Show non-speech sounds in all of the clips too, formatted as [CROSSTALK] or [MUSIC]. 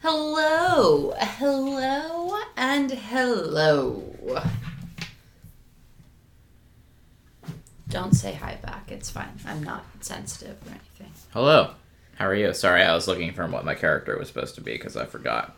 Hello, hello, and hello. Don't say hi back. It's fine. I'm not sensitive or anything. Hello. How are you? Sorry, I was looking for what my character was supposed to be because I forgot.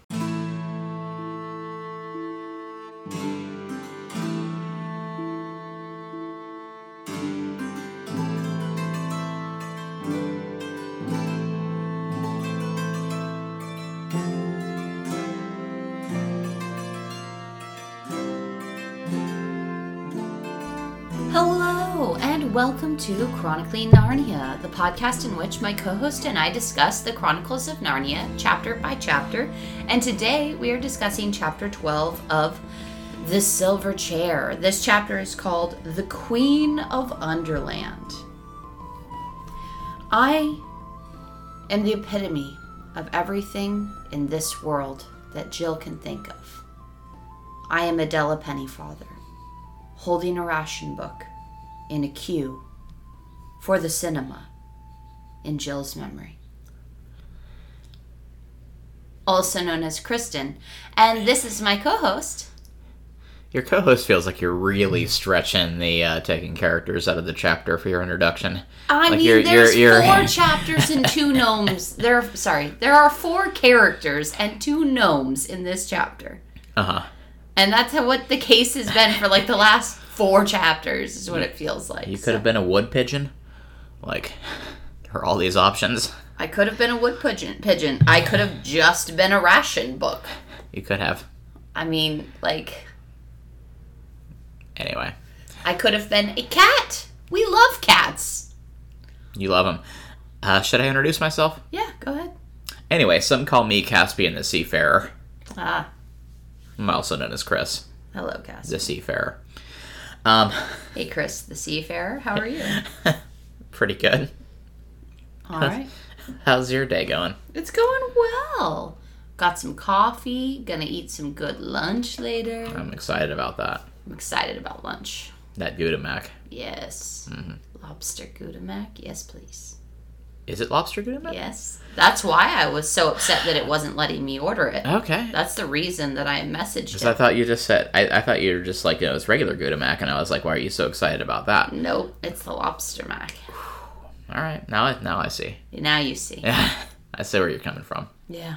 Chronically Narnia, the podcast in which my co host and I discuss the Chronicles of Narnia chapter by chapter. And today we are discussing chapter 12 of The Silver Chair. This chapter is called The Queen of Underland. I am the epitome of everything in this world that Jill can think of. I am Adela Pennyfather holding a ration book in a queue for the cinema in Jill's memory. Also known as Kristen. And this is my co host. Your co-host feels like you're really stretching the uh, taking characters out of the chapter for your introduction. I Like mean, you're- there's you're- you're- four [LAUGHS] chapters and two gnomes. There, are, sorry, there are four characters and two gnomes in this chapter, Uh huh. and that's how, what the case has been for like the last four chapters. Is what it feels like. You So- could have been a wood pigeon. Like, there are all these options. I could have been a wood pigeon. Pigeon. I could have just been a ration book. You could have. I mean, like, Anyway, I could have been a cat. We love cats. you love them. Uh, should I introduce myself? Yeah, go ahead. Anyway, some call me Caspian the Seafarer. Ah, I'm also known as Chris hello, Cass. the Seafarer. Um, Hey, Chris, the seafarer. How are you? [LAUGHS] pretty good. All right. How's your day going? It's going well. Got some coffee. Gonna eat some good lunch later. I'm excited about that. I'm excited about lunch. That Gudamac. Yes. Mm-hmm. Lobster Gudamac. Yes, please. Is it lobster Gudamac? Yes. That's why I was so upset that it wasn't letting me order it. Okay. That's the reason that I messaged Because. I thought you just said I, I thought you were just like you know it's regular Gudamac, and I was like, why are you so excited about that? Nope, it's the lobster mac. All right, now I now I see. Now you see. [LAUGHS] Yeah, I see where you're coming from. Yeah.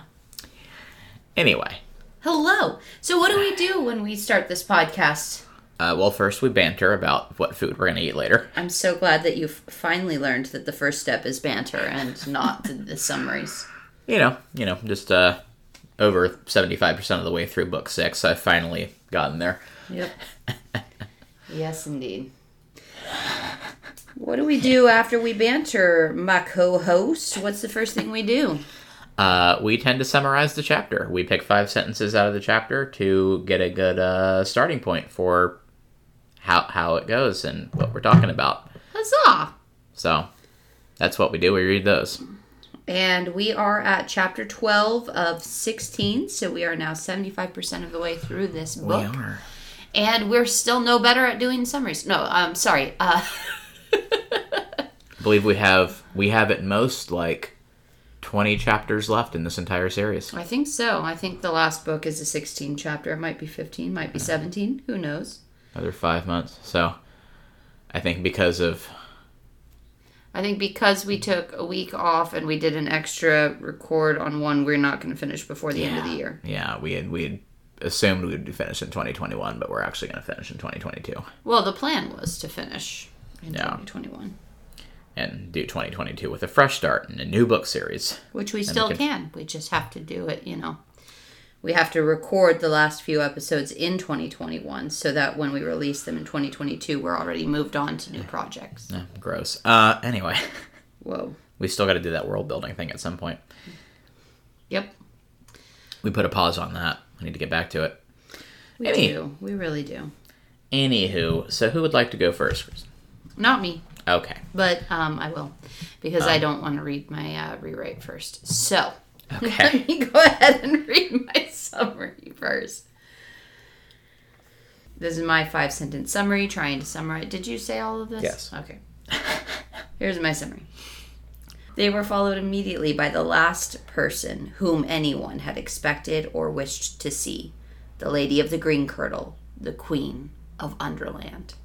Anyway, Hello. So, what do we do when we start this podcast? uh, well, first we banter about what food we're gonna eat later. I'm so glad that you've finally learned that the first step is banter and not the, the summaries. [LAUGHS] You know, you know, just uh, over seventy five percent of the way through book six, I've finally gotten there. Yep. [LAUGHS] yes, indeed. What do we do after we banter, my co host? What's the first thing we do? Uh, we tend to summarize the chapter. We pick five sentences out of the chapter to get a good uh, starting point for how how it goes and what we're talking about. Huzzah! So that's what we do. We read those. And we are at chapter 12 of 16, so we are now 75% of the way through this book. are. And we're still no better at doing summaries. No, I'm sorry. Uh, [LAUGHS] believe we have we have at most like twenty chapters left in this entire series. I think so. I think the last book is a 16 chapter. It might be 15, might be 17. Who knows? Another five months. So I think because of I think because we took a week off and we did an extra record on one, we're not going to finish before the end of the year. yeah, we had we had assumed we would finish in twenty twenty one, but we're actually gonna finish in twenty twenty two. Well, the plan was to finish in Yeah. 2021, And do twenty twenty two with a fresh start and a new book series. which we still can- can. We just have to do it, you know. We have to record the last few episodes in 2021 so that when we release them in 2022, we're already moved on to new projects. Eh, gross. Uh anyway. [LAUGHS] Whoa. We still gotta do that world building thing at some point. Yep. We put a pause on that. I need to get back to it. We Any- do. We really do. Anywho, so who would like to go first? Not me. Okay. but um, I will because I don't want to read my uh, rewrite first. So [LAUGHS] Okay. let me go ahead and [LAUGHS] read my summary first. This is my five sentence summary, trying to summarize. Did you say all of this? Yes. Okay. [LAUGHS] Here's my summary. They were followed immediately by the last person whom anyone had expected or wished to see the Lady of the Green Kirtle, the Queen of Underland.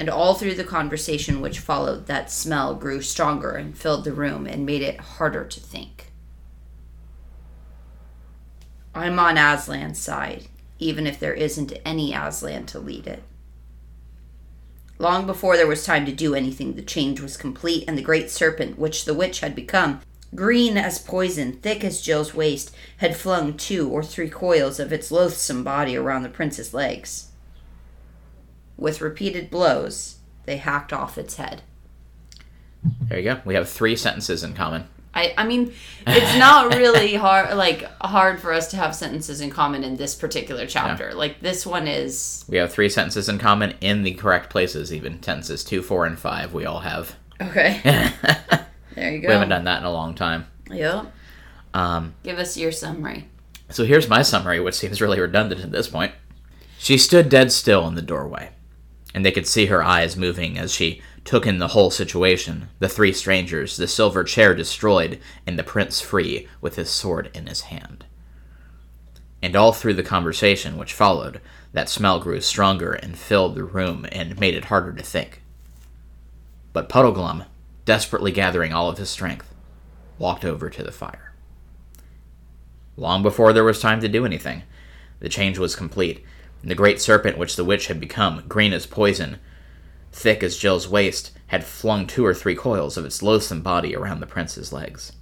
And all through the conversation which followed, that smell grew stronger and filled the room and made it harder to think. I'm on Aslan's side, even if there isn't any Aslan to lead it. Long before there was time to do anything, the change was complete, and the great serpent, which the witch had become, green as poison, thick as Jill's waist, had flung two or three coils of its loathsome body around the prince's legs. With repeated blows, they hacked off its head. There you go. We have three sentences in common. I, I mean, [LAUGHS] it's not really hard like hard for us to have sentences in common in this particular chapter. Like this one is We have three sentences in common in the correct places, even sentences two, four, and five. We all have. okay. [LAUGHS] There you go. We haven't done that in a long time. Yep. Um, Give us your summary. so here's my summary, which seems really redundant at this point. She stood dead still in the doorway, and they could see her eyes moving as she took in the whole situation the three strangers, the silver chair destroyed, and the prince free with his sword in his hand. And all through the conversation which followed, that smell grew stronger and filled the room and made it harder to think. But Puddleglum, desperately gathering all of his strength, walked over to the fire. Long before there was time to do anything, the change was complete. And The great serpent which the witch had become, green as poison, thick as Jill's waist, had flung two or three coils of its loathsome body around the prince's legs.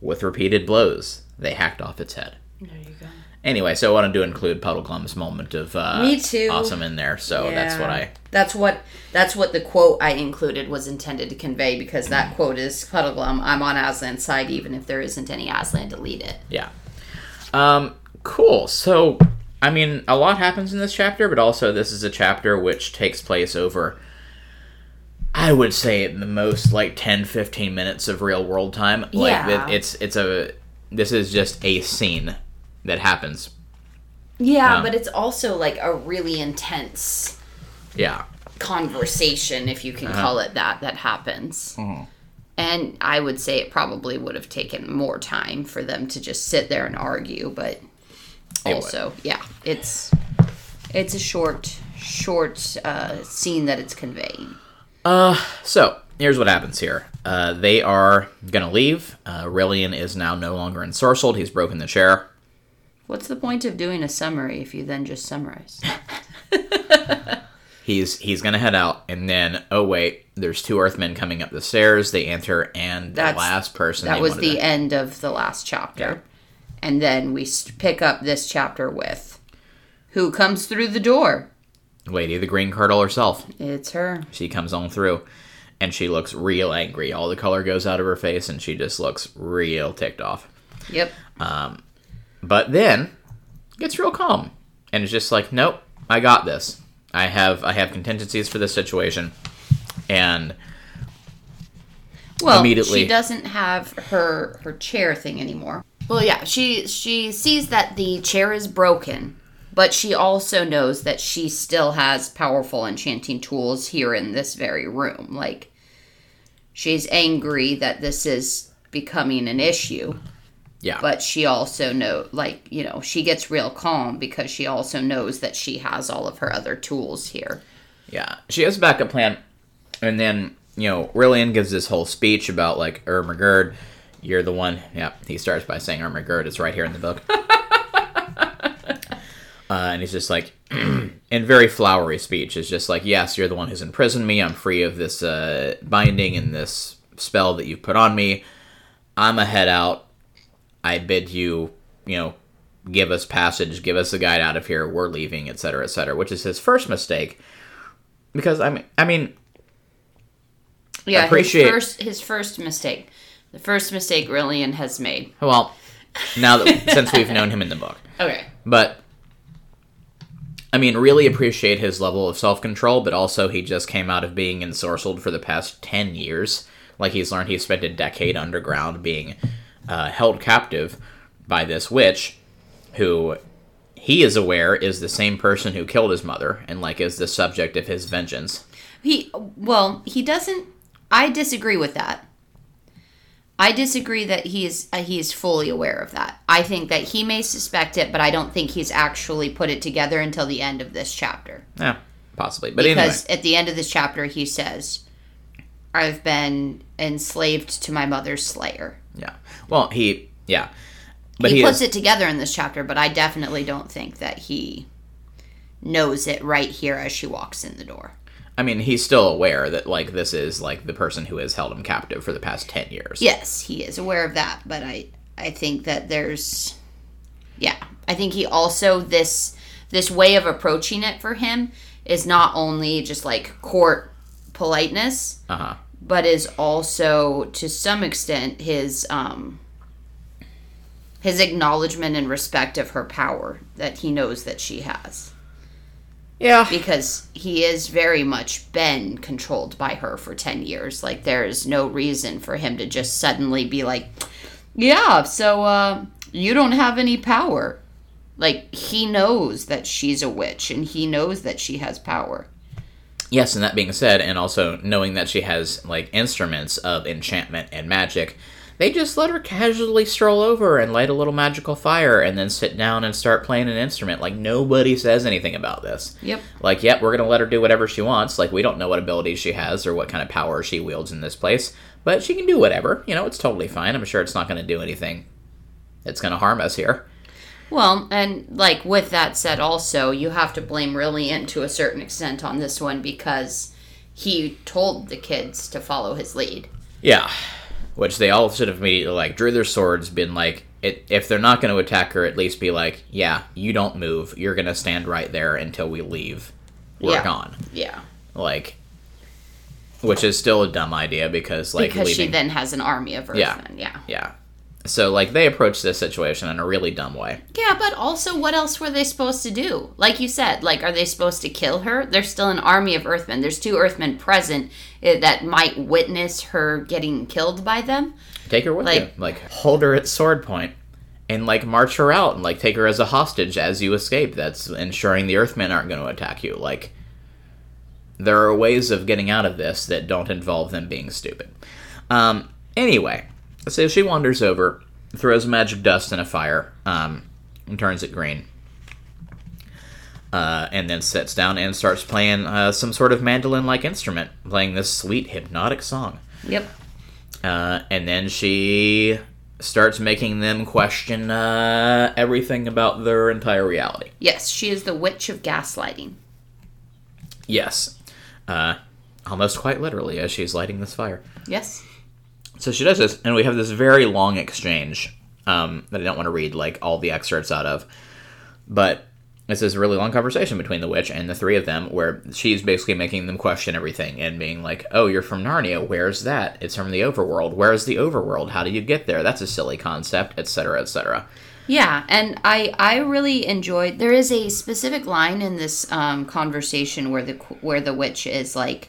With repeated blows, they hacked off its head. There you go. Anyway, so I wanted to include Puddleglum's moment of uh, Me too. awesome in there, so that's what I That's what that's what the quote I included was intended to convey because that quote is Puddleglum, I'm on Aslan's side even if there isn't any Aslan to lead it. Yeah. Um, cool. So, I mean, a lot happens in this chapter, but also this is a chapter which takes place over, I would say, the most like 10, 15 minutes of real world time. Like, Yeah. it- it's, it's a, this is just a scene that happens. Yeah, Yeah. but it's also like a really intense Yeah. conversation, if you can Uh-huh. call it that, that happens. Mm-hmm. And I would say it probably would have taken more time for them to just sit there and argue, but would. also, yeah, it's it's a short short uh, scene that it's conveying. Uh, so, here's what happens here. Uh, they are gonna leave. Uh, Rilian is now no longer ensorcelled. He's broken the chair. What's the point of doing a summary if you then just summarize? [LAUGHS] He's he's gonna head out, and then oh wait, there's two Earthmen coming up the stairs. They enter, and the last person That was the to- end of the last chapter. And then we pick up this chapter with who comes through the door? Lady of the Green Kirtle herself. It's her. She comes on through, and she looks real angry. All the color goes out of her face, and she just looks real ticked off. Yep. Um, But then gets real calm, and is just like, nope, I got this. I have I have contingencies for this situation, and Well, Immediately. she doesn't have her her chair thing anymore. Well, yeah, she she sees that the chair is broken, but she also knows that she still has powerful enchanting tools here in this very room. Like she's angry that this is becoming an issue, yeah, but she also know like, you know, she gets real calm because she also knows that she has all of her other tools here. Yeah, she has a backup plan, and then you know, Rilian gives this whole speech about like Ermagerd. You're the one. Yeah, he starts by saying Ermagerd. It's right here in the book. [LAUGHS] uh, and he's just like, [CLEARS THROAT] in very flowery speech, is just like, yes, you're the one who's imprisoned me. I'm free of this uh, binding and this spell that you've put on me. I'm a head out. I bid you, you know, give us passage, give us a guide out of here. We're leaving, etc., etc. Which is his first mistake because I mean, I mean, Yeah, Appreciate- his first his first mistake. The first mistake Rilian has made. [LAUGHS] well, now that since we've known him in the book, [LAUGHS] Okay. but I mean, really appreciate his level of self control, but also he just came out of being ensorcelled for the past ten years. Like he's learned, he spent a decade underground being uh, held captive by this witch, who he is aware is the same person who killed his mother and like is the subject of his vengeance. He well, he doesn't. I disagree with that. I disagree that he's uh, he's fully aware of that. I think that he may suspect it, but I don't think he's actually put it together until the end of this chapter. Yeah, possibly. But Because anyway, at the end of this chapter, he says, "I've been enslaved to my mother's slayer." yeah. Well, he yeah, but he, he, puts is, it together in this chapter, but I definitely don't think that he knows it right here as she walks in the door. I mean, he's still aware that like this is like the person who has held him captive for the past ten years. Yes, he is aware of that, but I I think that there's yeah, I think he also this this way of approaching it for him is not only just like court politeness, Uh huh. but is also to some extent his um his acknowledgement and respect of her power that he knows that she has Yeah. because he is very much been controlled by her for 10 years. Like there is no reason for him to just suddenly be like yeah so uh you don't have any power. Like he knows that she's a witch and he knows that she has power. Yes, and that being said, and also knowing that she has like instruments of enchantment and magic, they just let her casually stroll over and light a little magical fire and then sit down and start playing an instrument. Like nobody says anything about this. Yep. Like, yep, we're gonna let her do whatever she wants. Like we don't know what abilities she has or what kind of power she wields in this place, but she can do whatever. You know, it's totally fine. I'm sure it's not gonna do anything that's gonna harm us here. Well, and like with that said, also, you have to blame Rilian to a certain extent on this one because he told the kids to follow his lead. Yeah. Which they all should have immediately like drew their swords, been like, it, if they're not going to attack her, at least be like, yeah, you don't move. You're going to stand right there until we leave. We're Yeah. gone. Yeah. Like, which is still a dumb idea because like because leaving. she then has an army of Earthmen. Yeah. yeah. Yeah. So like they approach this situation in a really dumb way. Yeah, but also, what else were they supposed to do? Like you said, like, are they supposed to kill her? There's still an army of Earthmen. There's two Earthmen present that might witness her getting killed by them. Take her with Like- you. Like hold her at sword point and like march her out and like take her as a hostage as you escape. That's ensuring the Earthmen aren't going to attack you. Like there are ways of getting out of this that don't involve them being stupid. Um, anyway, so she wanders over, throws magic dust in a fire, um, and turns it green. Uh, and then sits down and starts playing uh, some sort of mandolin-like instrument, playing this sweet hypnotic song. Yep. Uh, and then she starts making them question uh, everything about their entire reality. Yes, she is the witch of gaslighting. Yes. Uh, almost quite literally as she's lighting this fire. Yes. So she does this, and we have this very long exchange um, that I don't want to read like all the excerpts out of, but it's this really long conversation between the witch and the three of them, where she's basically making them question everything and being like, "Oh, you're from Narnia. Where's that? It's from the Overworld. Where's the Overworld? How do you get there? That's a silly concept, etc., etc." Yeah, and I I really enjoyed. There is a specific line in this um, conversation where the where the witch is like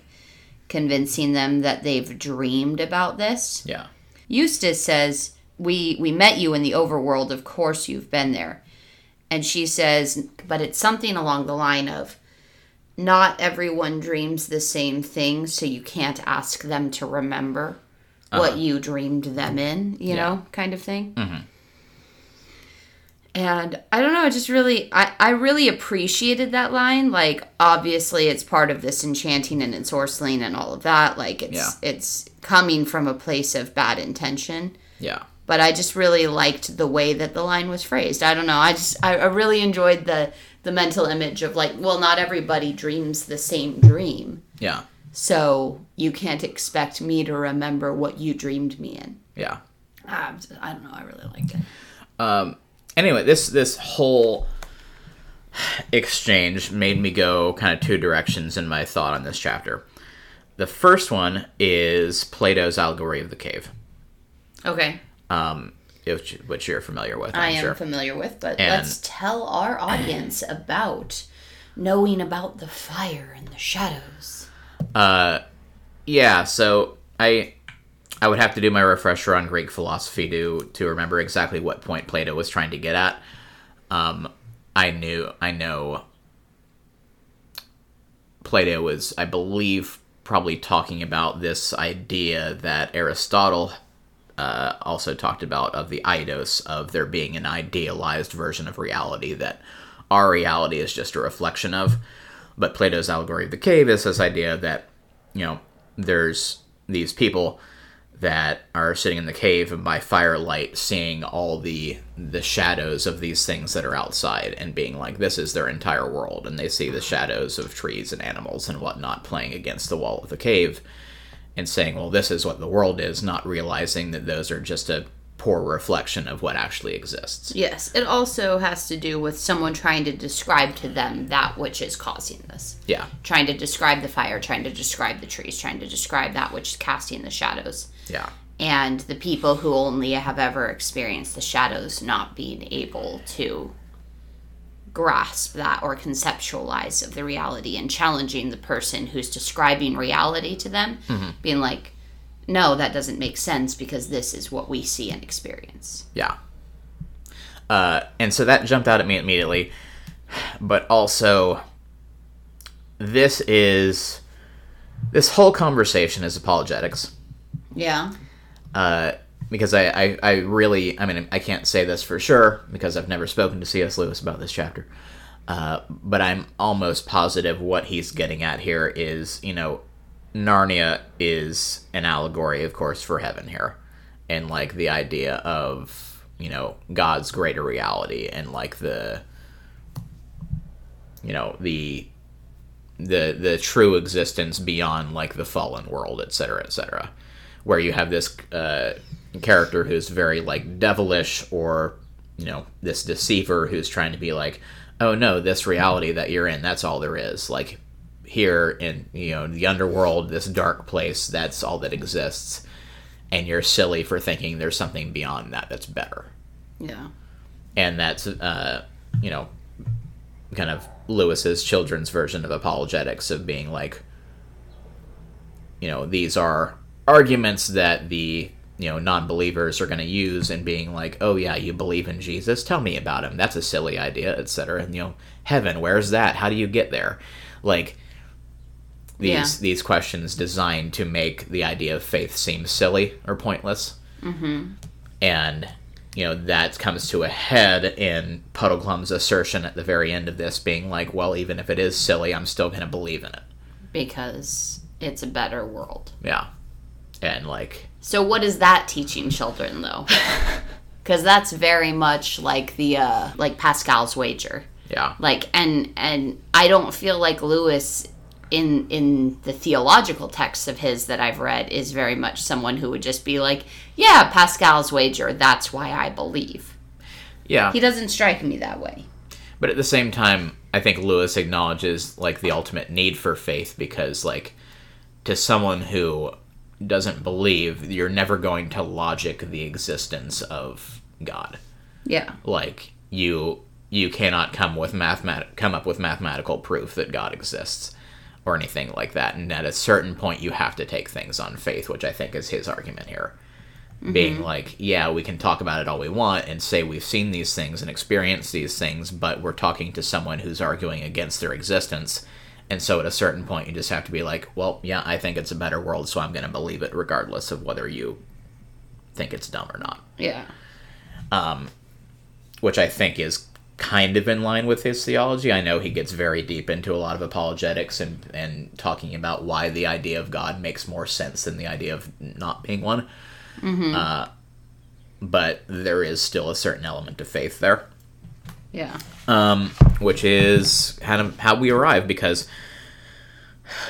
convincing them that they've dreamed about this. Yeah, Eustace says, "We we met you in the overworld. Of course, you've been there." And she says, "But it's something along the line of." Not everyone dreams the same thing, so you can't ask them to remember uh-huh. what you dreamed them in, you know, kind of thing. Mm-hmm. And I don't know, I just really I, I really appreciated that line. Like obviously it's part of this enchanting and ensorceling and all of that. Like it's Yeah. it's coming from a place of bad intention. yeah, But I just really liked the way that the line was phrased. I don't know. I just I, I really enjoyed the the mental image of like, well, not everybody dreams the same dream. yeah, So you can't expect me to remember what you dreamed me in. yeah. I, I don't know. I really liked it. Um, anyway, this this whole exchange made me go kind of two directions in my thought on this chapter. The first one is Plato's allegory of the cave, Okay. Um, which, which you're familiar with. I'm I am sure. familiar with, but And- let's tell our [CLEARS THROAT] audience about knowing about the fire and the shadows. Uh, yeah. So I I would have to do my refresher on Greek philosophy to to remember exactly what point Plato was trying to get at. Um, I knew I know Plato was I believe probably talking about this idea that Aristotle uh, also talked about of the eidos, of there being an idealized version of reality that our reality is just a reflection of. But Plato's allegory of the cave is this idea that, you know, there's these people that are sitting in the cave and by firelight seeing all the the shadows of these things that are outside and being like this is their entire world and they see the shadows of trees and animals and whatnot playing against the wall of the cave and saying well this is what the world is not realizing that those are just a poor reflection of what actually exists Yes, it also has to do with someone trying to describe to them that which is causing this. yeah Trying to describe the fire, trying to describe the trees, trying to describe that which is casting the shadows. yeah And the people who only have ever experienced the shadows not being able to grasp that or conceptualize of the reality and challenging the person who's describing reality to them, being like, no, that doesn't make sense because this is what we see and experience. Yeah. Uh, and so that jumped out at me immediately. But also, this is. This whole conversation is apologetics. Yeah. Uh, because I, I, I really. I mean, I can't say this for sure because I've never spoken to C.S. Lewis about this chapter. Uh, but I'm almost positive what he's getting at here is, you know, Narnia is an allegory, of course, for heaven here. And, like, the idea of, you know, God's greater reality and, like, the, you know, the, the, the true existence beyond, like, the fallen world, etc., etc. Where you have this, uh, character who's very, like, devilish or, you know, this deceiver who's trying to be like, oh no, this reality that you're in, that's all there is. Like, here in you know the underworld this dark place that's all that exists and you're silly for thinking there's something beyond that that's better Yeah. and that's uh you know kind of lewis's children's version of apologetics of being like you know these are arguments that the you know non-believers are going to use and being like oh yeah you believe in jesus? Tell me about him. That's a silly idea etc and you know heaven where's that? How do you get there? Like these Yeah. these questions designed to make the idea of faith seem silly or pointless. Mm-hmm. and you know that comes to a head in puddleglum's assertion at the very end of this being like well even if it is silly i'm still going to believe in it. Because it's a better world. yeah. And like So what is that teaching children though? [LAUGHS] Because that's very much like the uh, like Pascal's wager. yeah Like and and I don't feel like Lewis in in the theological texts of his that I've read is very much someone who would just be like, yeah, Pascal's wager. That's why I believe. yeah He doesn't strike me that way. But at the same time, I think Lewis acknowledges like the ultimate need for faith because like to someone who doesn't believe, you're never going to logic the existence of God. Yeah. Like you you cannot come with mathemat- come up with mathematical proof that God exists or anything like that. And at a certain point you have to take things on faith, which I think is his argument here. Mm-hmm. Being like, yeah, we can talk about it all we want and say we've seen these things and experienced these things, but we're talking to someone who's arguing against their existence. And so at a certain point, you just have to be like, well, yeah, I think it's a better world, so I'm going to believe it regardless of whether you think it's dumb or not Yeah. which I think is kind of in line with his theology. I know he gets very deep into a lot of apologetics and and talking about why the idea of God makes more sense than the idea of not being one. Uh, but there is still a certain element of faith there, Yeah. um, which is of how we arrive because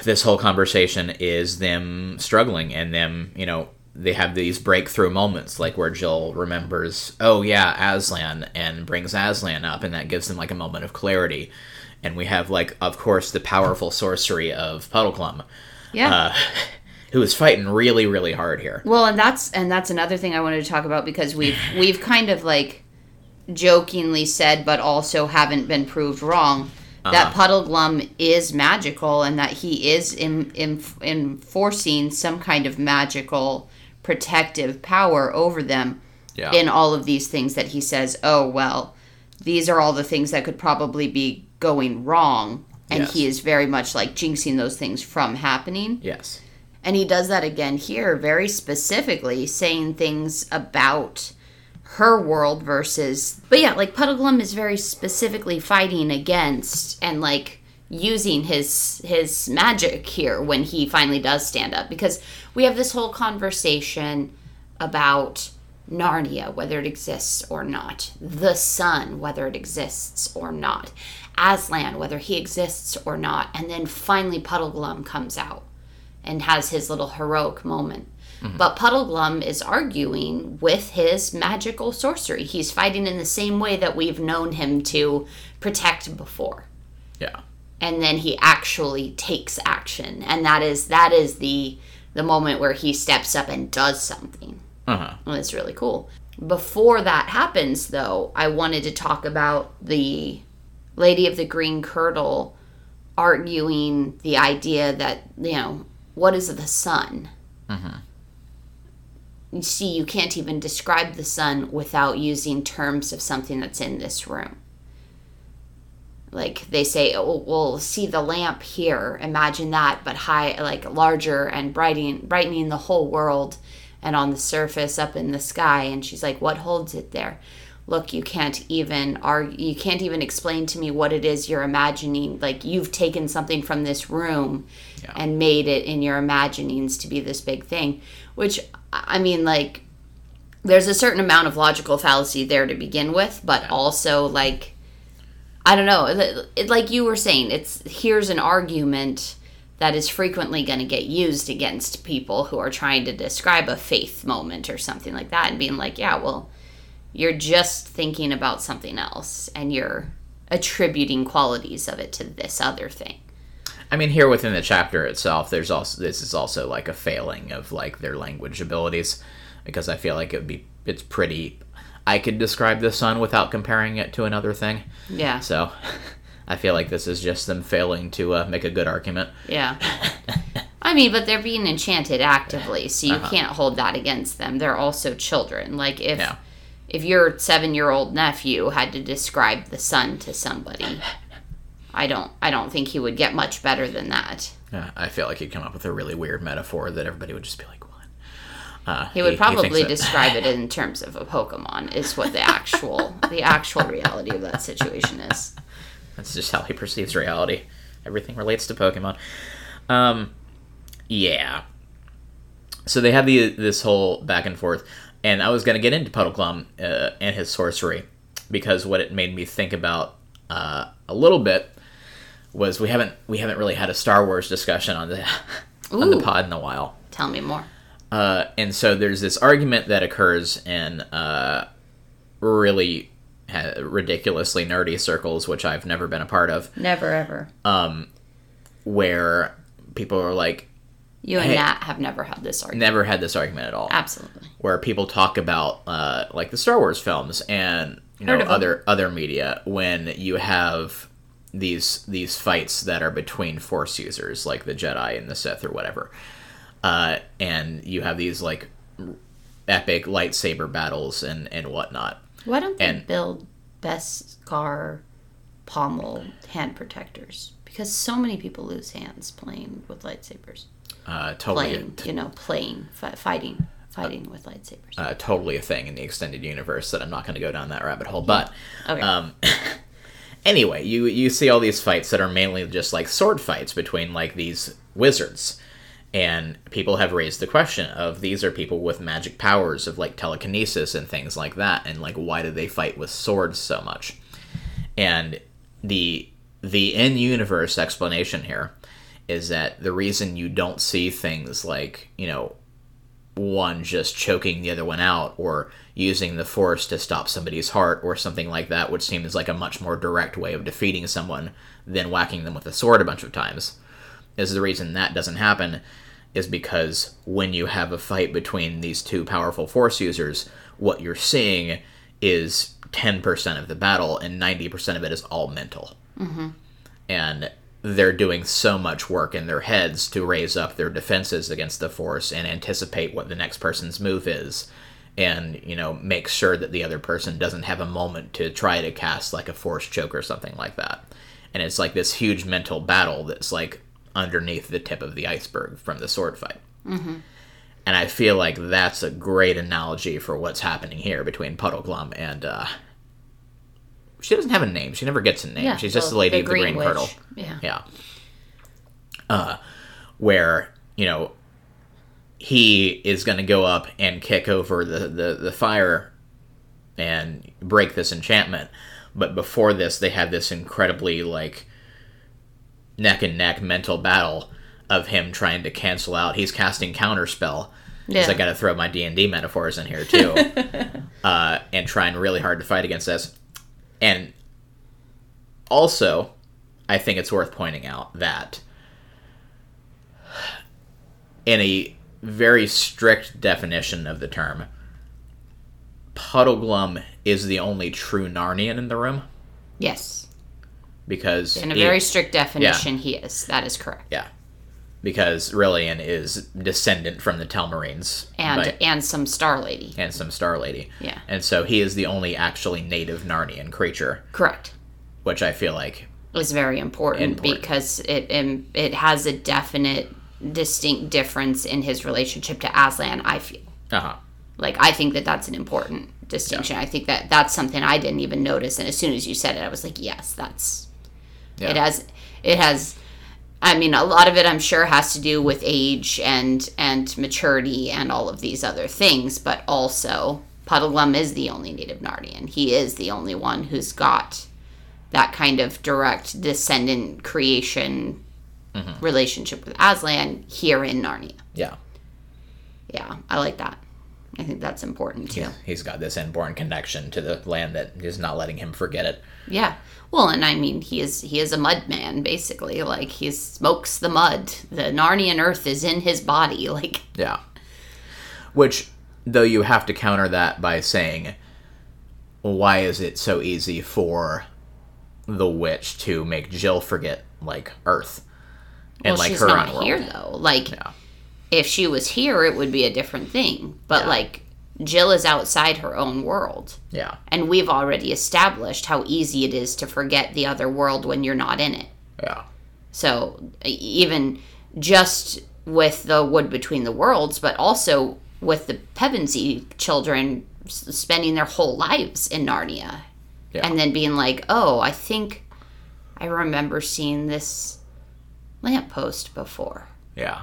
this whole conversation is them struggling and them, you know, they have these breakthrough moments, like where Jill remembers, oh yeah, Aslan, and brings Aslan up, and that gives them like a moment of clarity. And we have like, of course, the powerful sorcery of Puddleglum, Yeah. uh, [LAUGHS] who is fighting really, really hard here. Well, and that's and that's another thing I wanted to talk about because we've we've kind of like jokingly said, but also haven't been proved wrong that uh-huh. Puddleglum is magical and that he is in, in, enforcing some kind of magical protective power over them Yeah. in all of these things that he says. Oh well, these are all the things that could probably be going wrong and Yes. he is very much like jinxing those things from happening. Yes. And he does that again here, very specifically, saying things about her world versus. But yeah, like Puddleglum is very specifically fighting against and like using his his magic here when he finally does stand up because we have this whole conversation about Narnia, whether it exists or not, the sun, whether it exists or not, Aslan, whether he exists or not, and then finally Puddleglum comes out and has his little heroic moment. But Puddleglum is arguing with his magical sorcery. He's fighting in the same way that we've known him to protect before. Yeah. And then he actually takes action. And that is that is the the moment where he steps up and does something. Uh huh. And it's really cool. Before that happens though, I wanted to talk about the Lady of the Green Kirtle arguing the idea that, you know, what is the sun? You see, you can't even describe the sun without using terms of something that's in this room. Like they say, oh, we'll see the lamp here. Imagine that, but high, like larger and brightening, brightening the whole world, and on the surface up in the sky. And she's like, what holds it there? Look, you can't even argue. You can't even explain to me what it is you're imagining. Like you've taken something from this room Yeah. and made it in your imaginings to be this big thing. Which I mean, like there's a certain amount of logical fallacy there to begin with, but also like I don't know, it, it- like you were saying, it's here's an argument that is frequently going to get used against people who are trying to describe a faith moment or something like that and being like, yeah, well, you're just thinking about something else and you're attributing qualities of it to this other thing. I mean, here within the chapter itself, there's also this is also like a failing of like their language abilities, because I feel like it would be it's pretty. I could describe the sun without comparing it to another thing, Yeah. so [LAUGHS] I feel like this is just them failing to uh, make a good argument. Yeah. [LAUGHS] I mean, but they're being enchanted actively, so you Uh-huh. can't hold that against them. They're also children. Like if Yeah. If your seven year old nephew had to describe the sun to somebody, I don't I don't think he would get much better than that. Uh, I feel like he'd come up with a really weird metaphor that everybody would just be like, "What?" Uh, He would probably thinks that- describe it in [LAUGHS] terms of a Pokemon is what the actual the actual reality of that situation is. That's just how he perceives reality. Everything relates to Pokemon. Um, yeah. So they have the this whole back and forth, and I was gonna get into Puddleglum uh, and his sorcery because what it made me think about uh, a little bit was we haven't we haven't really had a Star Wars discussion on the [LAUGHS] on the pod in a while. Tell me more. Uh, and so there's this argument that occurs in uh, really ha- ridiculously nerdy circles, which I've never been a part of, Never ever. Um, where people are like, You and hey. Nat have never had this argument. never had this argument at all. Absolutely. Where people talk about uh, like the Star Wars films and you know Heard of 'em. other other media when you have these these fights that are between Force users like the Jedi and the Sith or whatever, uh, and you have these like epic lightsaber battles and and whatnot. Why don't they And- build Beskar pommel hand protectors? Because so many people lose hands playing with lightsabers. Uh, totally, Playing, you know, playing, fi- fighting, fighting with lightsabers. uh, totally a thing in the extended universe that I'm not going to go down that rabbit hole. But Okay. um, [COUGHS] anyway, you you see all these fights that are mainly just like sword fights between like these wizards, and people have raised the question of these are people with magic powers of like telekinesis and things like that, and like why do they fight with swords so much? And the the in universe explanation here is that the reason you don't see things like you know one just choking the other one out or using the force to stop somebody's heart or something like that, which seems like a much more direct way of defeating someone than whacking them with a sword a bunch of times. Is the reason that doesn't happen is because when you have a fight between these two powerful force users, what you're seeing is 10% of the battle and 90% of it is all mental mm-hmm. and they're doing so much work in their heads to raise up their defenses against the force and anticipate what the next person's move is and you know make sure that the other person doesn't have a moment to try to cast like a force choke or something like that and it's like this huge mental battle that's like underneath the tip of the iceberg from the sword fight. Mm-hmm. And I feel like that's a great analogy for what's happening here between Puddleglum and. Uh, she doesn't have a name. She never gets a name. Yeah, She's just the lady the of the Green kirtle. Yeah. Yeah. Uh, where you know he is going to go up and kick over the, the the fire and break this enchantment, but before this, they have this incredibly like neck and neck mental battle of him trying to cancel out. He's casting counterspell. Because Yeah. I got to throw my D and D metaphors in here too, [LAUGHS] uh, and trying really hard to fight against this. And also, I think it's worth pointing out that in a very strict definition of the term, Puddleglum is the only true Narnian in the room Yes. because In a very strict definition, he is. That is correct. yeah, because Rilian is descendant from the Telmarines And and some Star Lady. and some Star Lady, Yeah. and so he is the only actually native Narnian creature, Correct. which I feel like Is very important, Important. because it um, it has a definite, distinct difference in his relationship to Aslan. I feel uh huh like I think that that's an important distinction. I think that that's something I didn't even notice, and as soon as you said it, I was like, yes, that's yeah it has it has i mean a lot of it i'm sure has to do with age and and maturity and all of these other things but also puddleglum is the only native narnian he is the only one who's got that kind of direct descendant creation mm-hmm. relationship with aslan here in narnia. Yeah. yeah i like that. I think that's important too. He's got this inborn connection to the land that is not letting him forget it. Yeah. Well, and I mean, he is he is a mud man basically. Like he smokes the mud. The Narnian earth is in his body. [LAUGHS] Like Yeah. Which, though, you have to counter that by saying, why is it so easy for the witch to make Jill forget, like, Earth? And, well, like, she's her not own world? here though. Like Yeah. if she was here, it would be a different thing. But Yeah. like Jill is outside her own world, Yeah. and we've already established how easy it is to forget the other world when you're not in it. Yeah. So even just with the wood between the worlds, but also with the Pevensie children spending their whole lives in Narnia, Yeah. and then being like, "Oh, I think I remember seeing this lamppost before," Yeah.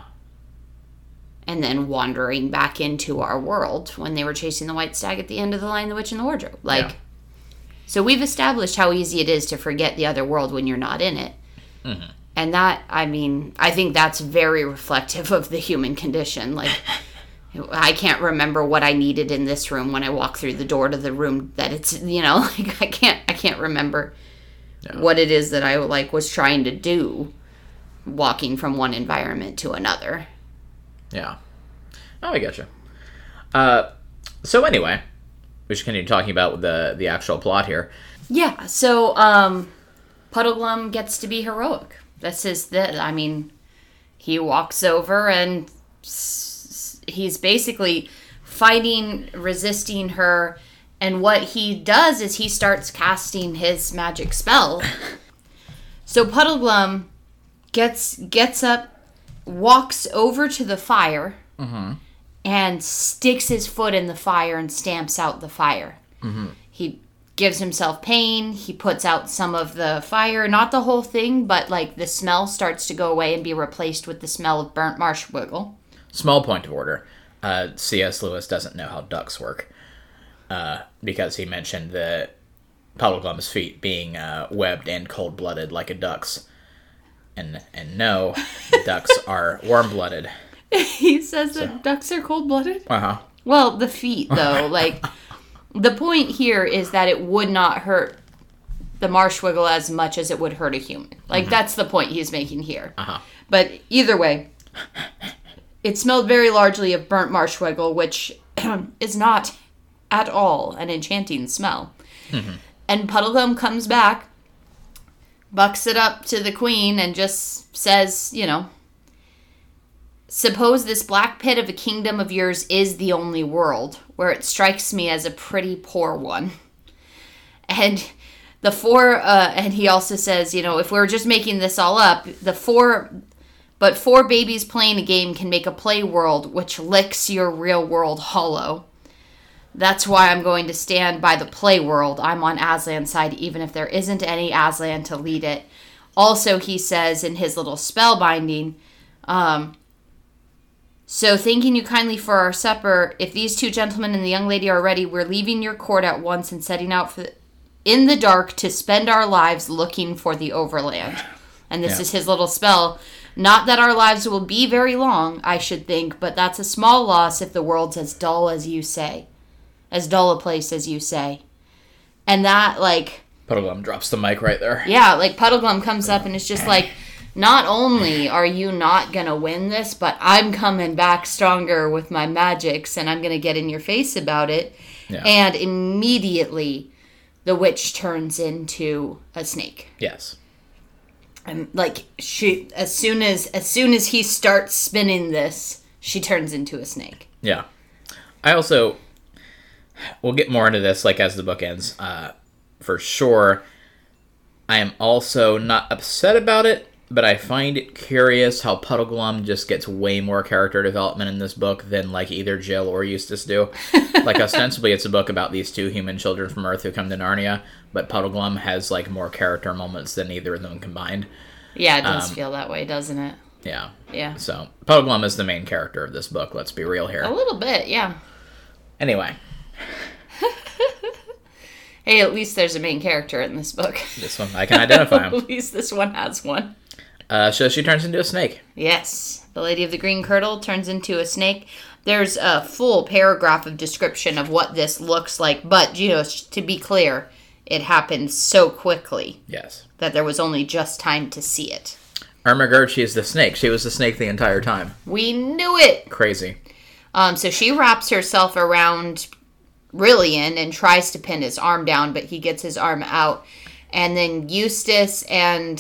And then wandering back into our world when they were chasing the white stag at the end of the Lion the Witch, and the Wardrobe. Like, Yeah. so we've established how easy it is to forget the other world when you're not in it. Mm-hmm. And that, I mean, I think that's very reflective of the human condition. Like, [LAUGHS] I can't remember what I needed in this room when I walk through the door to the room that it's, you know, [LAUGHS] like I can't, I can't remember what it is that I like was trying to do walking from one environment to another. Yeah. Oh, I gotcha. Uh, so anyway, we should continue talking about the the actual plot here. Yeah, so um Puddleglum gets to be heroic. This is the I mean, he walks over and s- he's basically fighting, resisting her, and what he does is he starts casting his magic spell. [LAUGHS] So Puddleglum gets gets up, walks over to the fire, and sticks his foot in the fire and stamps out the fire. He gives himself pain. He puts out some of the fire, not the whole thing, but like the smell starts to go away and be replaced with the smell of burnt marsh wiggle. Small point of order. Uh, C.S. Lewis doesn't know how ducks work uh, because he mentioned the Puddleglum's feet being uh, webbed and cold blooded like a duck's. And, and no, ducks [LAUGHS] are warm blooded. he says that ducks are cold blooded. Uh huh. Well, the feet, though, like the point here is that it would not hurt the marsh wiggle as much as it would hurt a human. Like that's the point he's making here. Uh huh. But either way, it smelled very largely of burnt marsh wiggle, which [CLEARS THROAT] is not at all an enchanting smell. And Puddleglum comes back, bucks it up to the queen, and just says, you know, Suppose this black pit of a kingdom of yours is the only world, where it strikes me as a pretty poor one. And the four, uh, and he also says, you know, if we're just making this all up, the four, but four babies playing a game can make a play world which licks your real world hollow. That's why I'm going to stand by the play world. I'm on Aslan's side, even if there isn't any Aslan to lead it. Also, he says in his little spell binding, um, so thanking you kindly for our supper. If these two gentlemen and the young lady are ready, we're leaving your court at once and setting out for in the dark to spend our lives looking for the overland. And this Yeah. is his little spell. Not that our lives will be very long, I should think, but that's a small loss if the world's as dull as you say. As dull a place as you say. And that, like, Puddleglum drops the mic right there. yeah, like Puddleglum comes up and it's just like, not only are you not gonna win this, but I'm coming back stronger with my magics and I'm gonna get in your face about it. Yeah. And immediately the witch turns into a snake. Yes. And like she as soon as as soon as he starts spinning this, she turns into a snake. Yeah. I also we'll get more into this like as the book ends. Uh for sure. I am also not upset about it, but I find it curious how Puddleglum just gets way more character development in this book than like either Jill or Eustace do. [LAUGHS] like ostensibly it's a book about these two human children from Earth who come to Narnia, but Puddleglum has like more character moments than either of them combined. Yeah, it does Um, feel that way, doesn't it? Yeah. Yeah. So Puddleglum is the main character of this book, let's be real here. A little bit, yeah. Anyway, Hey, at least there's a main character in this book. [LAUGHS] this one I can identify [LAUGHS] him. at least this one has one. Uh, so she turns into a snake. Yes, the Lady of the Green Kirtle turns into a snake. There's a full paragraph of description of what this looks like, but you know, to be clear, it happened so quickly Yes. that there was only just time to see it. Ermagerd, is the snake. She was the snake the entire time. We knew it. Crazy. Um, so she wraps herself around Rilian and tries to pin his arm down, but he gets his arm out. And then Eustace and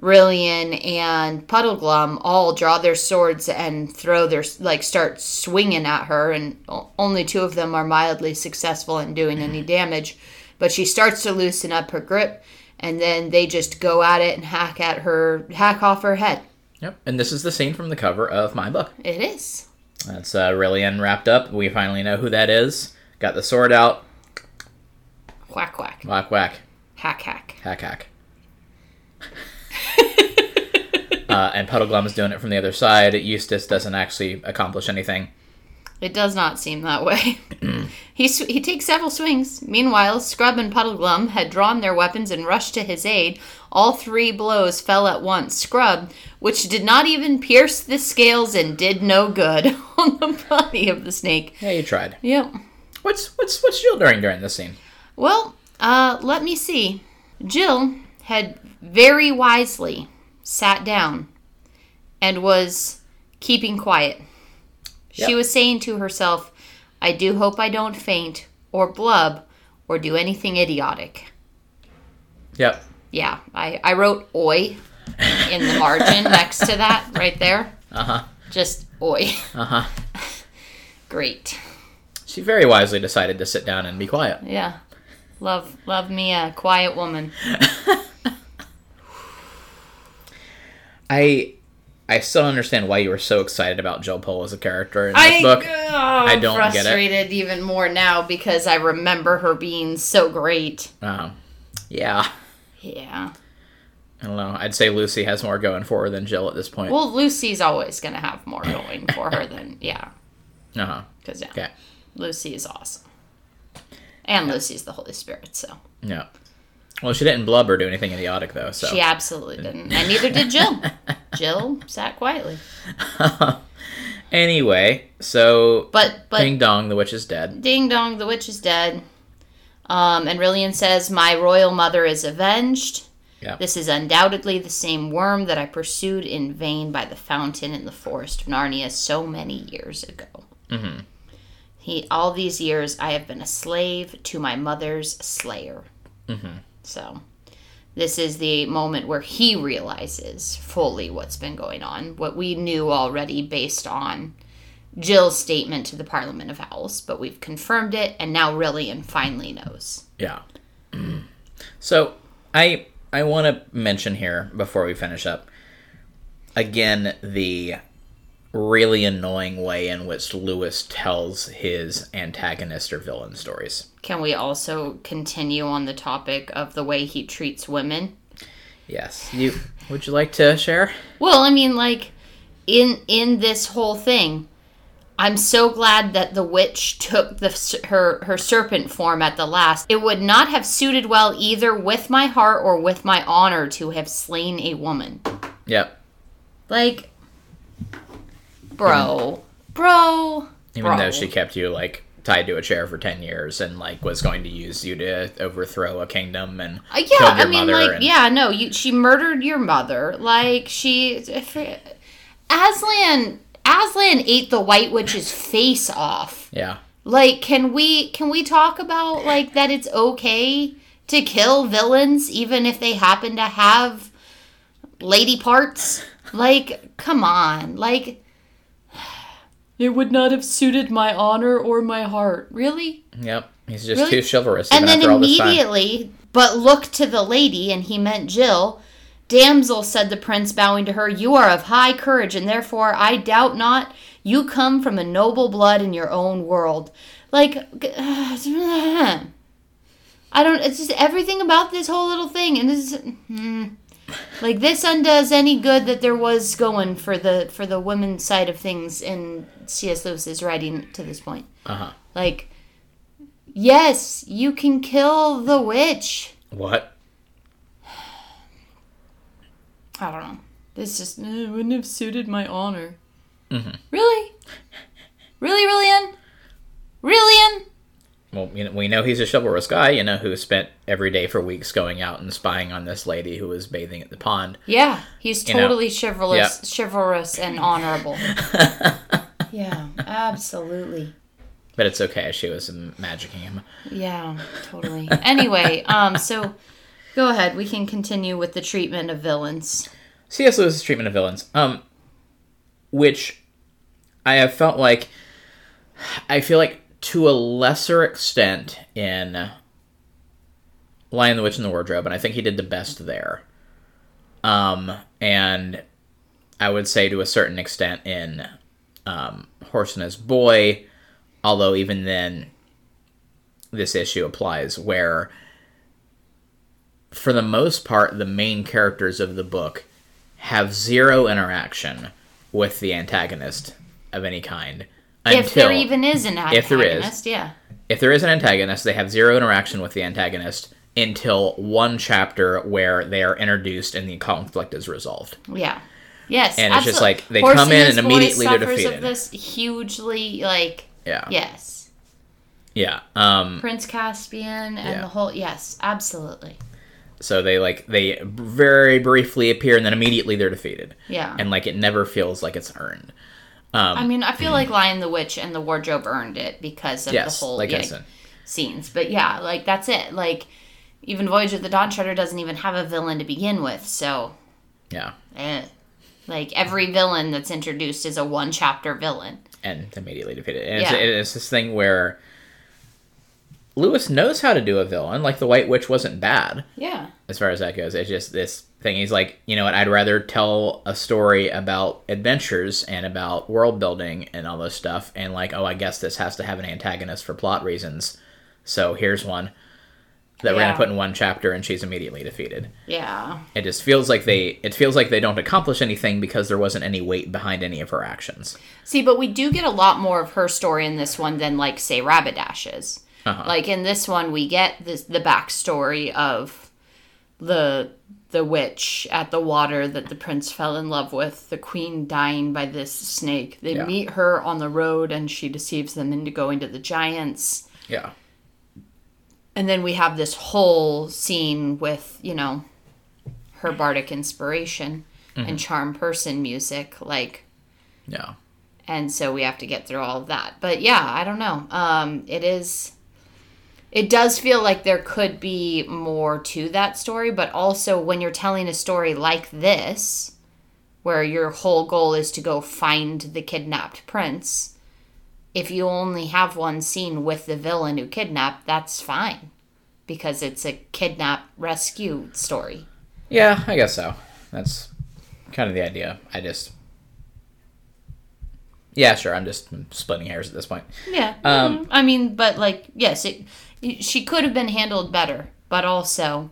Rilian and Puddleglum all draw their swords and throw their like start swinging at her, and only two of them are mildly successful in doing any mm-hmm. damage. But she starts to loosen up her grip, and then they just go at it and hack at her, hack off her head. Yep. And this is the scene from the cover of my book. It is. That's uh, Rilian wrapped up. We finally know who that is. Got the sword out. Whack whack, Whack, whack. hack hack. Hack, hack. [LAUGHS] uh, and is doing it from the other side. Eustace doesn't actually accomplish anything. It does not seem that way. [LAUGHS] he, sw- he takes several swings. Meanwhile, Scrub and Puddleglum had drawn their weapons and rushed to his aid. All three blows fell at once. Scrub, which did not even pierce the scales and did no good [LAUGHS] on the body of the snake. Yeah, you tried. Yep. What's what's what's Jill doing during this scene? Well, uh, let me see. Jill had very wisely sat down and was keeping quiet. She was saying to herself, I do hope I don't faint or blub or do anything idiotic. Yep. Yeah, I, I wrote oi in the margin [LAUGHS] next to that right there. Uh huh. Just oi. Uh huh. [LAUGHS] Great. She very wisely decided to sit down and be quiet. Yeah. Love love me a quiet woman. [LAUGHS] I I still understand why you were so excited about Jill Pole as a character in this book. Oh, I don't get it. frustrated even more now because I remember her being so great. Um, yeah. Yeah. I don't know. I'd say Lucy has more going for her than Jill at this point. Well, Lucy's always going to have more going for her than [LAUGHS] yeah, Uh huh. because yeah, Okay. Lucy is awesome, and Lucy's the Holy Spirit, so Yeah. Well, she didn't blub or do anything idiotic though. So. she absolutely didn't, and neither did Jill. [LAUGHS] Jill sat quietly, [LAUGHS] anyway, so but but Ding Dong, the witch is dead. Ding dong, the witch is dead. Um, and Rilian says, My royal mother is avenged. Yeah. This is undoubtedly the same worm that I pursued in vain by the fountain in the forest of Narnia so many years ago. Mhm. He, all these years, I have been a slave to my mother's slayer. So, this is the moment where he realizes fully what's been going on, what we knew already based on Jill's statement to the Parliament of Owls, but we've confirmed it, and now Rilian finally knows. Yeah. Mm. So I I want to mention here before we finish up again the really annoying way in which Lewis tells his antagonist or villain stories. Can we also continue on the topic of the way he treats women? Yes. You would you like to share? Well, I mean like in in this whole thing, I'm so glad that the witch took the her her serpent form at the last. It would not have suited well either with my heart or with my honor to have slain a woman. Yep. Like bro, bro, Even bro. though she kept you like tied to a chair for 10 years and like was going to use you to overthrow a kingdom and Uh, yeah, killed your I mean, like, and- yeah, no, you. She murdered your mother. Like she, Aslan, Aslan ate the White Witch's face off. yeah. Like, can we can we talk about like that? It's okay to kill villains even if they happen to have lady parts. Like, come on, like. It would not have suited my honor or my heart. Really? Yep. He's just Really? too chivalrous and even then after all this time. immediately, but look to the lady, and he meant Jill. Damsel, said the prince, bowing to her, you are of high courage, and therefore I doubt not you come from a noble blood in your own world. Like, [SIGHS] I don't. It's just everything about this whole little thing, and this, is, hmm. Like this undoes any good that there was going for the for the women's side of things in C.S. Lewis's writing to this point. Uh-huh. Like, yes, you can kill the witch. What? I don't know. This just eh, wouldn't have suited my honor. Really? Really, Rilian? Rilian? Well, you know, we know he's a chivalrous guy, you know, who spent every day for weeks going out and spying on this lady who was bathing at the pond. Yeah, he's You know, totally chivalrous, chivalrous and [LAUGHS] honorable. yeah, absolutely. But it's okay, she was magicking him. Yeah, totally. [LAUGHS] Anyway, um, so go ahead. We can continue with the treatment of villains. C.S. Lewis's treatment of villains, um, which I have felt like, I feel like to a lesser extent in Lion the Witch and the Wardrobe, and I think he did the best there. Um, and I would say to a certain extent in um, Horse and His Boy, although even then, this issue applies where, for the most part, the main characters of the book have zero interaction with the antagonist of any kind. If there even is an if there is. antagonist, yeah. if there is an antagonist, they have zero interaction with the antagonist until one chapter where they are introduced and the conflict is resolved. Yeah. Yes. And it's just like, they Horse come in and immediately they're defeated. Of this hugely, like Yeah. yes, Yeah. Um Prince Caspian and Yeah. the whole yes, absolutely. so they like they very briefly appear and then immediately they're defeated. Yeah. And like it never feels like it's earned. Um I mean, I feel like Lion the Witch and the Wardrobe earned it because of yes, the whole like yeah, scenes. But yeah, like that's it. Like even Voyage of the Dawn Treader doesn't even have a villain to begin with, so Yeah. eh. like every villain that's introduced is a one chapter villain. and immediately defeated. And it's, it's this thing where Lewis knows how to do a villain. Like the White Witch wasn't bad Yeah. as far as that goes. It's just this thing. He's like, you know what? I'd rather tell a story about adventures and about world building and all this stuff. And like, oh, I guess this has to have an antagonist for plot reasons. So here's one that we're gonna put in one chapter, and she's immediately defeated. Yeah. It just feels like they. It feels like they don't accomplish anything because there wasn't any weight behind any of her actions. See, but we do get a lot more of her story in this one than, like, say, Rabadash's. Uh-huh. Like in this one, we get this the backstory of the the witch at the water that the prince fell in love with, the queen dying by this snake. They Yeah. meet her on the road, and she deceives them into going to the giants. Yeah. And then we have this whole scene with you know her bardic inspiration and charm person music, like Yeah. and so we have to get through all of that but yeah i don't know um it is it does feel like there could be more to that story but also when you're telling a story like this where your whole goal is to go find the kidnapped prince if you only have one scene with the villain who kidnapped that's fine because it's a kidnap rescue story. Yeah, I guess so. That's kind of the idea. I just. Yeah, sure. I'm just splitting hairs at this point. Yeah. Um, mhm. I mean, but like, yes, it, she could have been handled better, but also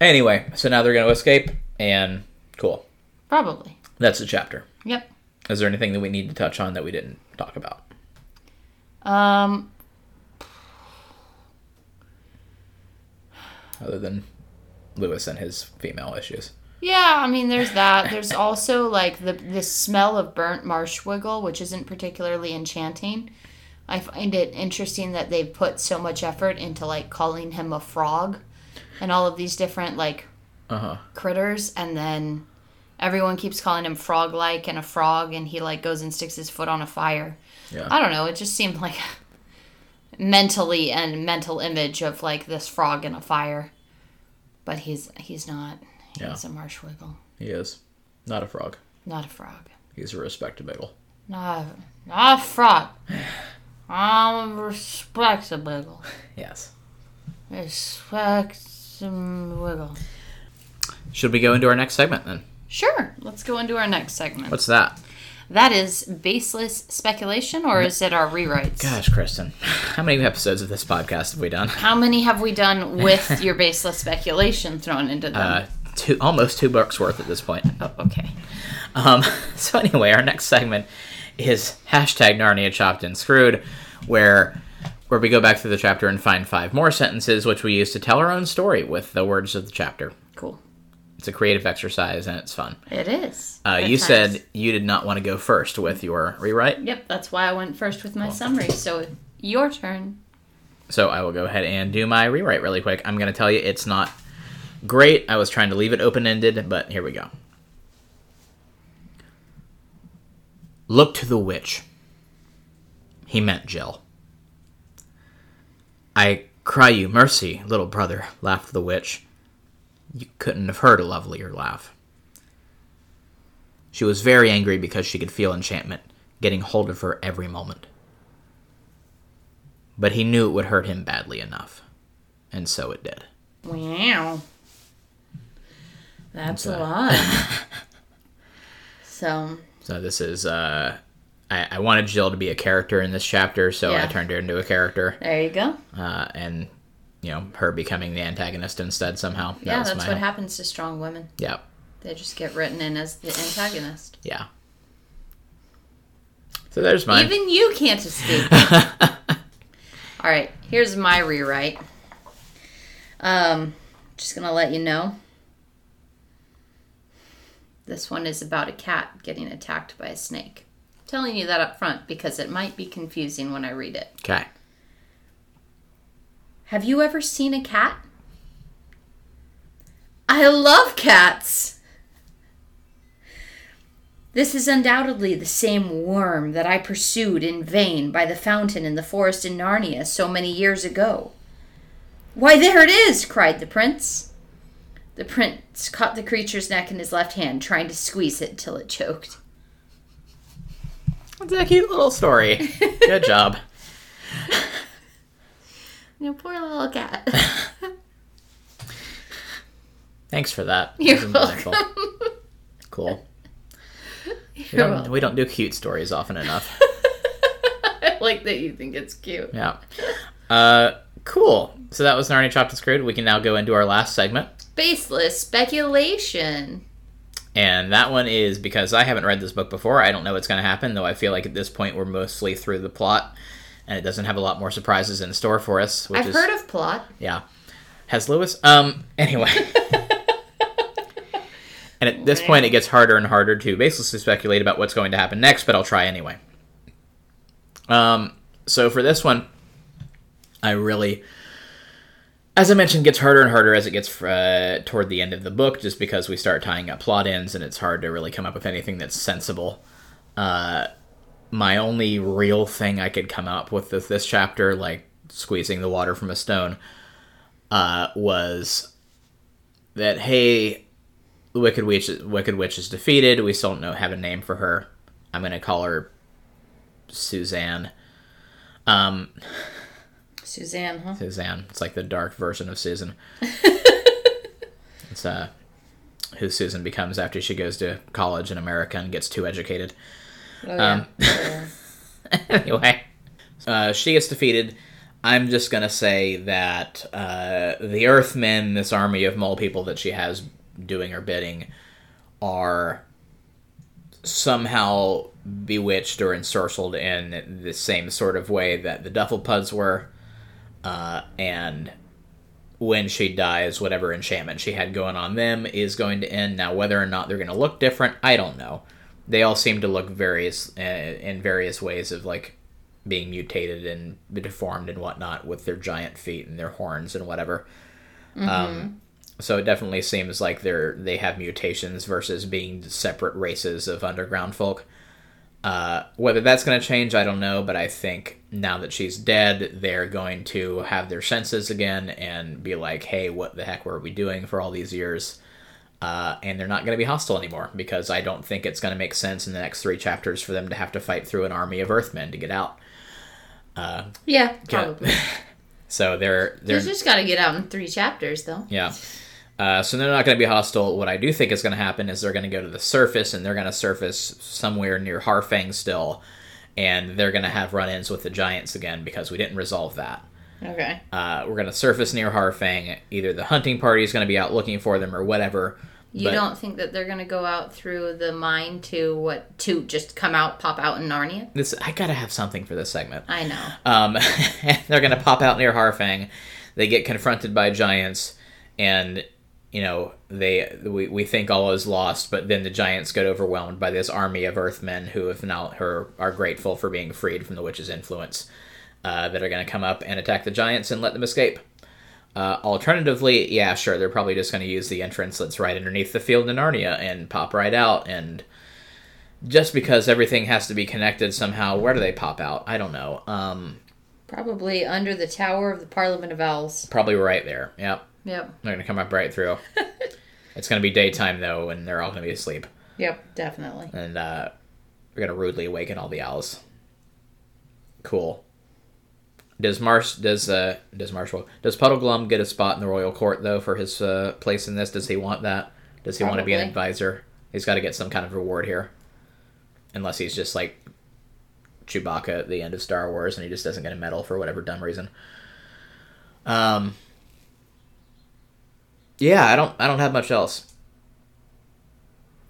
Anyway, so now they're going to escape, and cool. probably. That's the chapter. Yep. Is there anything that we need to touch on that we didn't talk about? Um, Other than Lewis and his female issues. yeah, I mean, there's that. There's [LAUGHS] also like the the smell of burnt marshwiggle, which isn't particularly enchanting. I find it interesting that they've put so much effort into like calling him a frog, and all of these different like Uh huh. critters, and then everyone keeps calling him frog like and a frog, and he like goes and sticks his foot on a fire. Yeah. I don't know. It just seemed like [LAUGHS] mentally and mental image of like this frog in a fire, but he's he's not. Yeah. He's a marshwiggle, He is. Not a frog. not a frog. He's a respectable. Not not a frog. [SIGHS] [SIGHS] [SIGHS] I'm a respectable. Yes. Respectable. Should we go into our next segment then? Sure. Let's go into our next segment. What's that? That is baseless speculation, or is it our rewrites? Gosh, Kristen, how many episodes of this podcast have we done? How many have we done [LAUGHS] with your baseless speculation thrown into them? Uh, two, almost two books worth at this point. oh, okay. Um, [LAUGHS] so anyway, our next segment is hashtag Narnia Chopped and Screwed, where where we go back through the chapter and find five more sentences, which we use to tell our own story with the words of the chapter. Cool. It's a creative exercise and it's fun. It is. Uh, you times. said you did not want to go first with your rewrite, Yep, that's why I went first with my summary. So your turn. so I will go ahead and do my rewrite really quick. I'm going to tell you it's not great. I was trying to leave it open ended, but here we go. Look to the witch. He meant Jill. I cry you mercy, little brother, laughed the witch. You couldn't have heard a lovelier laugh. She was very angry because she could feel enchantment getting hold of her every moment. But he knew it would hurt him badly enough. And so it did. Wow. That's a lot. [LAUGHS] so, So this is uh I, I wanted Jill to be a character in this chapter, so I turned her into a character. there you go. Uh, and you know, her becoming the antagonist instead somehow. That Yeah, that's my- what happens to strong women. Yeah. They just get written in as the antagonist. Yeah. So there's mine. Even you can't escape. [LAUGHS] All right, here's my rewrite. Um, just gonna let you know. This one is about a cat getting attacked by a snake. telling you that up front because it might be confusing when I read it. okay. Have you ever seen a cat? I love cats. This is undoubtedly the same worm that I pursued in vain by the fountain in the forest in Narnia so many years ago. Why, there it is! cried the prince. The prince caught the creature's neck in his left hand, trying to squeeze it till it choked. That's a cute little story. Good job. [LAUGHS] You poor little cat. [LAUGHS] Thanks for that. You're That welcome. Cool. [LAUGHS] We You're don't, welcome. we don't do cute stories often enough. I like that you think it's cute. Yeah. Uh, cool. So that was Narnia Chopped and Screwed. We can now go into our last segment. Baseless speculation. And that one is because I haven't read this book before. I don't know what's going to happen, though I feel like at this point we're mostly through the plot. And it doesn't have a lot more surprises in store for us. Which I've is, heard of plot. Yeah. Has Lewis? Um, anyway. [LAUGHS] and at this point, it gets harder and harder to baselessly speculate about what's going to happen next, but I'll try anyway. Um, so for this one, I really, as I mentioned, gets harder and harder as it gets uh, toward the end of the book, just because we start tying up plot ends and it's hard to really come up with anything that's sensible. Uh, my only real thing I could come up with with this chapter, like squeezing the water from a stone, uh, was that hey, the Wicked Witch, Wicked Witch is defeated. We still don't know have a name for her. I'm gonna call her Suzanne. Um, Suzanne, huh? Suzanne. It's like the dark version of Susan. [LAUGHS] it's uh, who Susan becomes after she goes to college in America and gets too educated. Oh, yeah. Um, [LAUGHS] anyway, uh, she gets defeated. I'm just gonna say that uh, the Earthmen, this army of mole people that she has doing her bidding, are somehow bewitched or ensorcelled in the same sort of way that the Dufflepuds were, uh, and when she dies, whatever enchantment she had going on them is going to end. Now, whether or not they're going to look different, I don't know. They all seem to look various uh, in various ways of like being mutated and deformed and whatnot with their giant feet and their horns and whatever. Um, so it definitely seems like they're they have mutations versus being separate races of underground folk. Uh, whether that's going to change, I don't know, but I think now that she's dead, they're going to have their senses again and be like, hey, what the heck were we doing for all these years? Uh, and they're not going to be hostile anymore because I don't think it's going to make sense in the next three chapters for them to have to fight through an army of Earthmen to get out. Yeah, Yeah. probably. [LAUGHS] So they're they're He's just got to get out in three chapters, though. Yeah. Uh, so they're not going to be hostile. What I do think is going to happen is they're going to go to the surface and they're going to surface somewhere near Harfang still, and they're going to have run-ins with the giants again because we didn't resolve that. Okay. Uh, we're going to surface near Harfang. Either the hunting party is going to be out looking for them or whatever. You but- don't think that they're going to go out through the mine to what to just come out, pop out in Narnia? This I gotta have something for this segment. I know. Um, [LAUGHS] they're gonna pop out near Harfang. They get confronted by giants, and you know they we, we think all is lost. But then the giants get overwhelmed by this army of Earthmen who have now her are grateful for being freed from the witch's influence. Uh, that are gonna come up and attack the giants and let them escape. Uh, alternatively, yeah, sure, they're probably just going to use the entrance that's right underneath the field in Narnia and pop right out. And just because everything has to be connected somehow, where do they pop out? I don't know. Um, Probably under the tower of the Parliament of Owls. Probably right there. Yep. Yep. They're gonna come up right through. [LAUGHS] it's gonna be daytime though, and they're all gonna be asleep. Yep. Definitely. And uh, we're gonna rudely awaken all the owls. Cool. Does Marsh does uh does Marshall does Puddleglum get a spot in the royal court though for his uh, place in this? Does he want that? Does he want to be an advisor? He's got to get some kind of reward here, unless he's just like Chewbacca at the end of Star Wars and he just doesn't get a medal for whatever dumb reason. Um. Yeah, I don't. I don't have much else.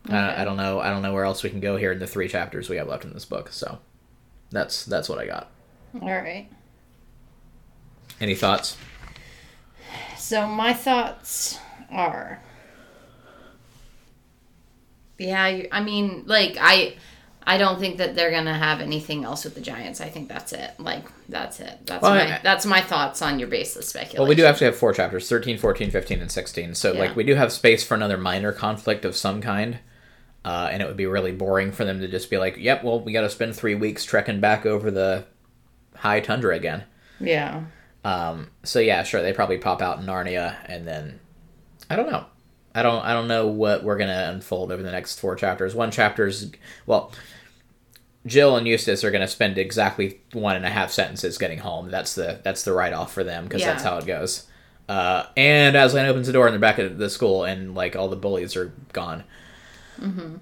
I, I don't know. I don't know where else we can go here in the three chapters we have left in this book. So, that's that's what I got. All right. Any thoughts? So my thoughts are. Yeah, I mean, like I, I don't think that they're gonna have anything else with the Giants. I think that's it. Like that's it. That's Well, my I- that's my thoughts on your baseless speculation. Well, we do actually have four chapters 13, 14, 15, and 16. So, Yeah. like, we do have space for another minor conflict of some kind. Uh, and it would be really boring for them to just be like, yep, well, we got to spend three weeks trekking back over the high tundra again. Yeah. Um, so yeah, sure, they probably pop out in Narnia, and then I don't know. I don't. I don't know what we're gonna unfold over the next four chapters. One chapter's well, Jill and Eustace are gonna spend exactly one and a half sentences getting home. That's the that's the write off for them because that's how it goes. Uh, and Aslan opens the door and they're back at the school, and like all the bullies are gone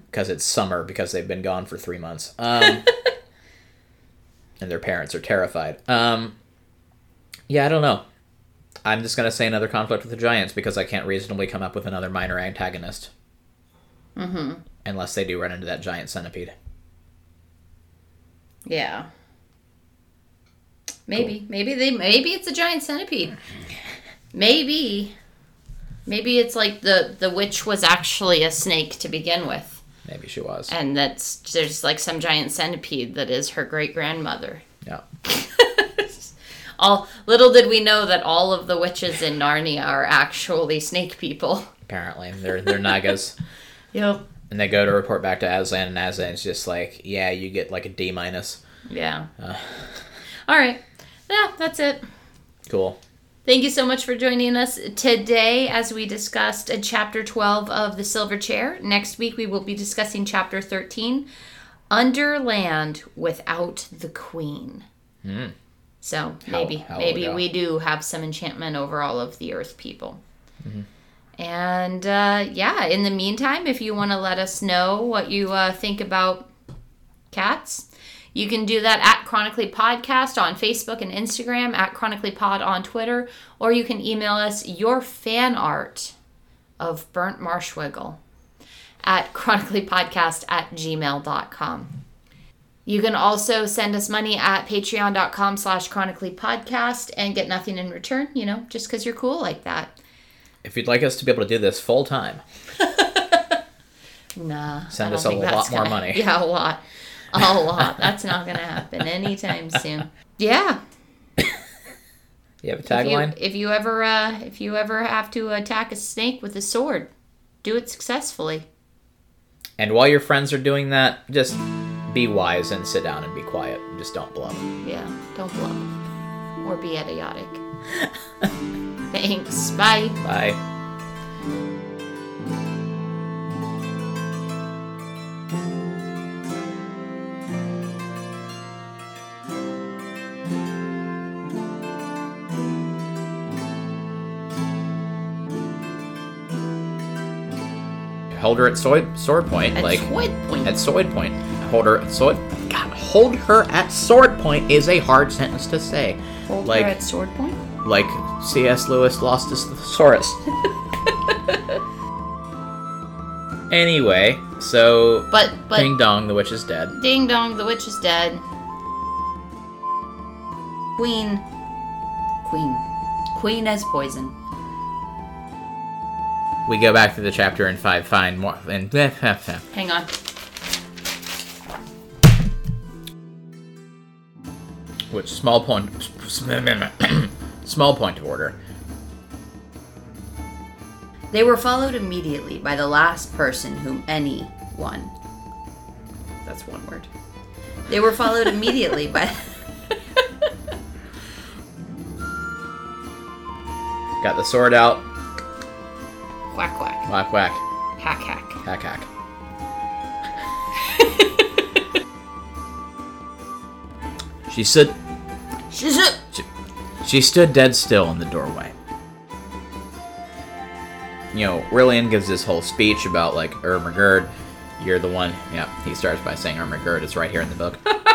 because it's summer because they've been gone for three months. Um, [LAUGHS] and their parents are terrified. Um, yeah, I don't know. I'm just gonna say another conflict with the giants because I can't reasonably come up with another minor antagonist. Mm-hmm. Unless they do run into that giant centipede. Yeah. Maybe. Maybe they maybe it's a giant centipede. Maybe. Maybe it's like the the witch was actually a snake to begin with. Maybe she was. And that's there's like some giant centipede that is her great grandmother. Yeah. [LAUGHS] All little did we know that all of the witches in Narnia are actually snake people. Apparently, they're they're nagas, [LAUGHS] Yep. And they go to report back to Aslan, and Aslan's just like, "Yeah, you get like a D minus." Yeah. Uh. [LAUGHS] All right. Yeah, that's it. Cool. Thank you so much for joining us today as we discussed uh, chapter 12 of The Silver Chair. Next week we will be discussing chapter 13, Underland Without the Queen. So maybe how maybe we do have some enchantment over all of the earth people. And uh, yeah, in the meantime, if you want to let us know what you uh, think about cats, you can do that at Chronically Podcast on Facebook and Instagram, at Chronically Pod on Twitter, or you can email us your fan art of Burnt Marshwiggle at chronicallypodcast at gmail.com. You can also send us money at patreon.com slash chronicallypodcast and get nothing in return, you know, just because you're cool like that. If you'd like us to be able to do this full time, [LAUGHS] Nah. Send us a lot more gonna- money. [LAUGHS] Yeah, a lot. A lot. That's not going to happen anytime soon. Yeah. [COUGHS] you have a If tagline? if you ever uh, if you ever have to attack a snake with a sword, do it successfully. And while your friends are doing that, just be wise and sit down and be quiet. Just don't bluff. Yeah, don't bluff or be idiotic. [LAUGHS] [LAUGHS] Thanks. Bye. Bye. Hold her at sword, sword point, At like sword point. at sword point. Hold her at sword. God, hold her at sword point is a hard sentence to say. Hold like her at sword point. like C.S. Lewis lost his thesaurus. [LAUGHS] anyway, so But but Ding Dong, the witch is dead. ding dong, the witch is dead. Queen. Queen. Queen as poison. We go back to the chapter and five find more and [LAUGHS] Hang on. which small point [CLEARS THROAT] small point of order. They were followed immediately by the last person whom anyone. That's one word. They were followed immediately by. [LAUGHS] Got the sword out. Quack quack. Whack whack. Hack hack. Hack hack. [LAUGHS] she said. She's a- she, she stood dead still in the doorway. You know, Rilian gives this whole speech about like Ermagerd. You're the one. Yeah, he starts by saying Ermagerd is right here in the book. [LAUGHS]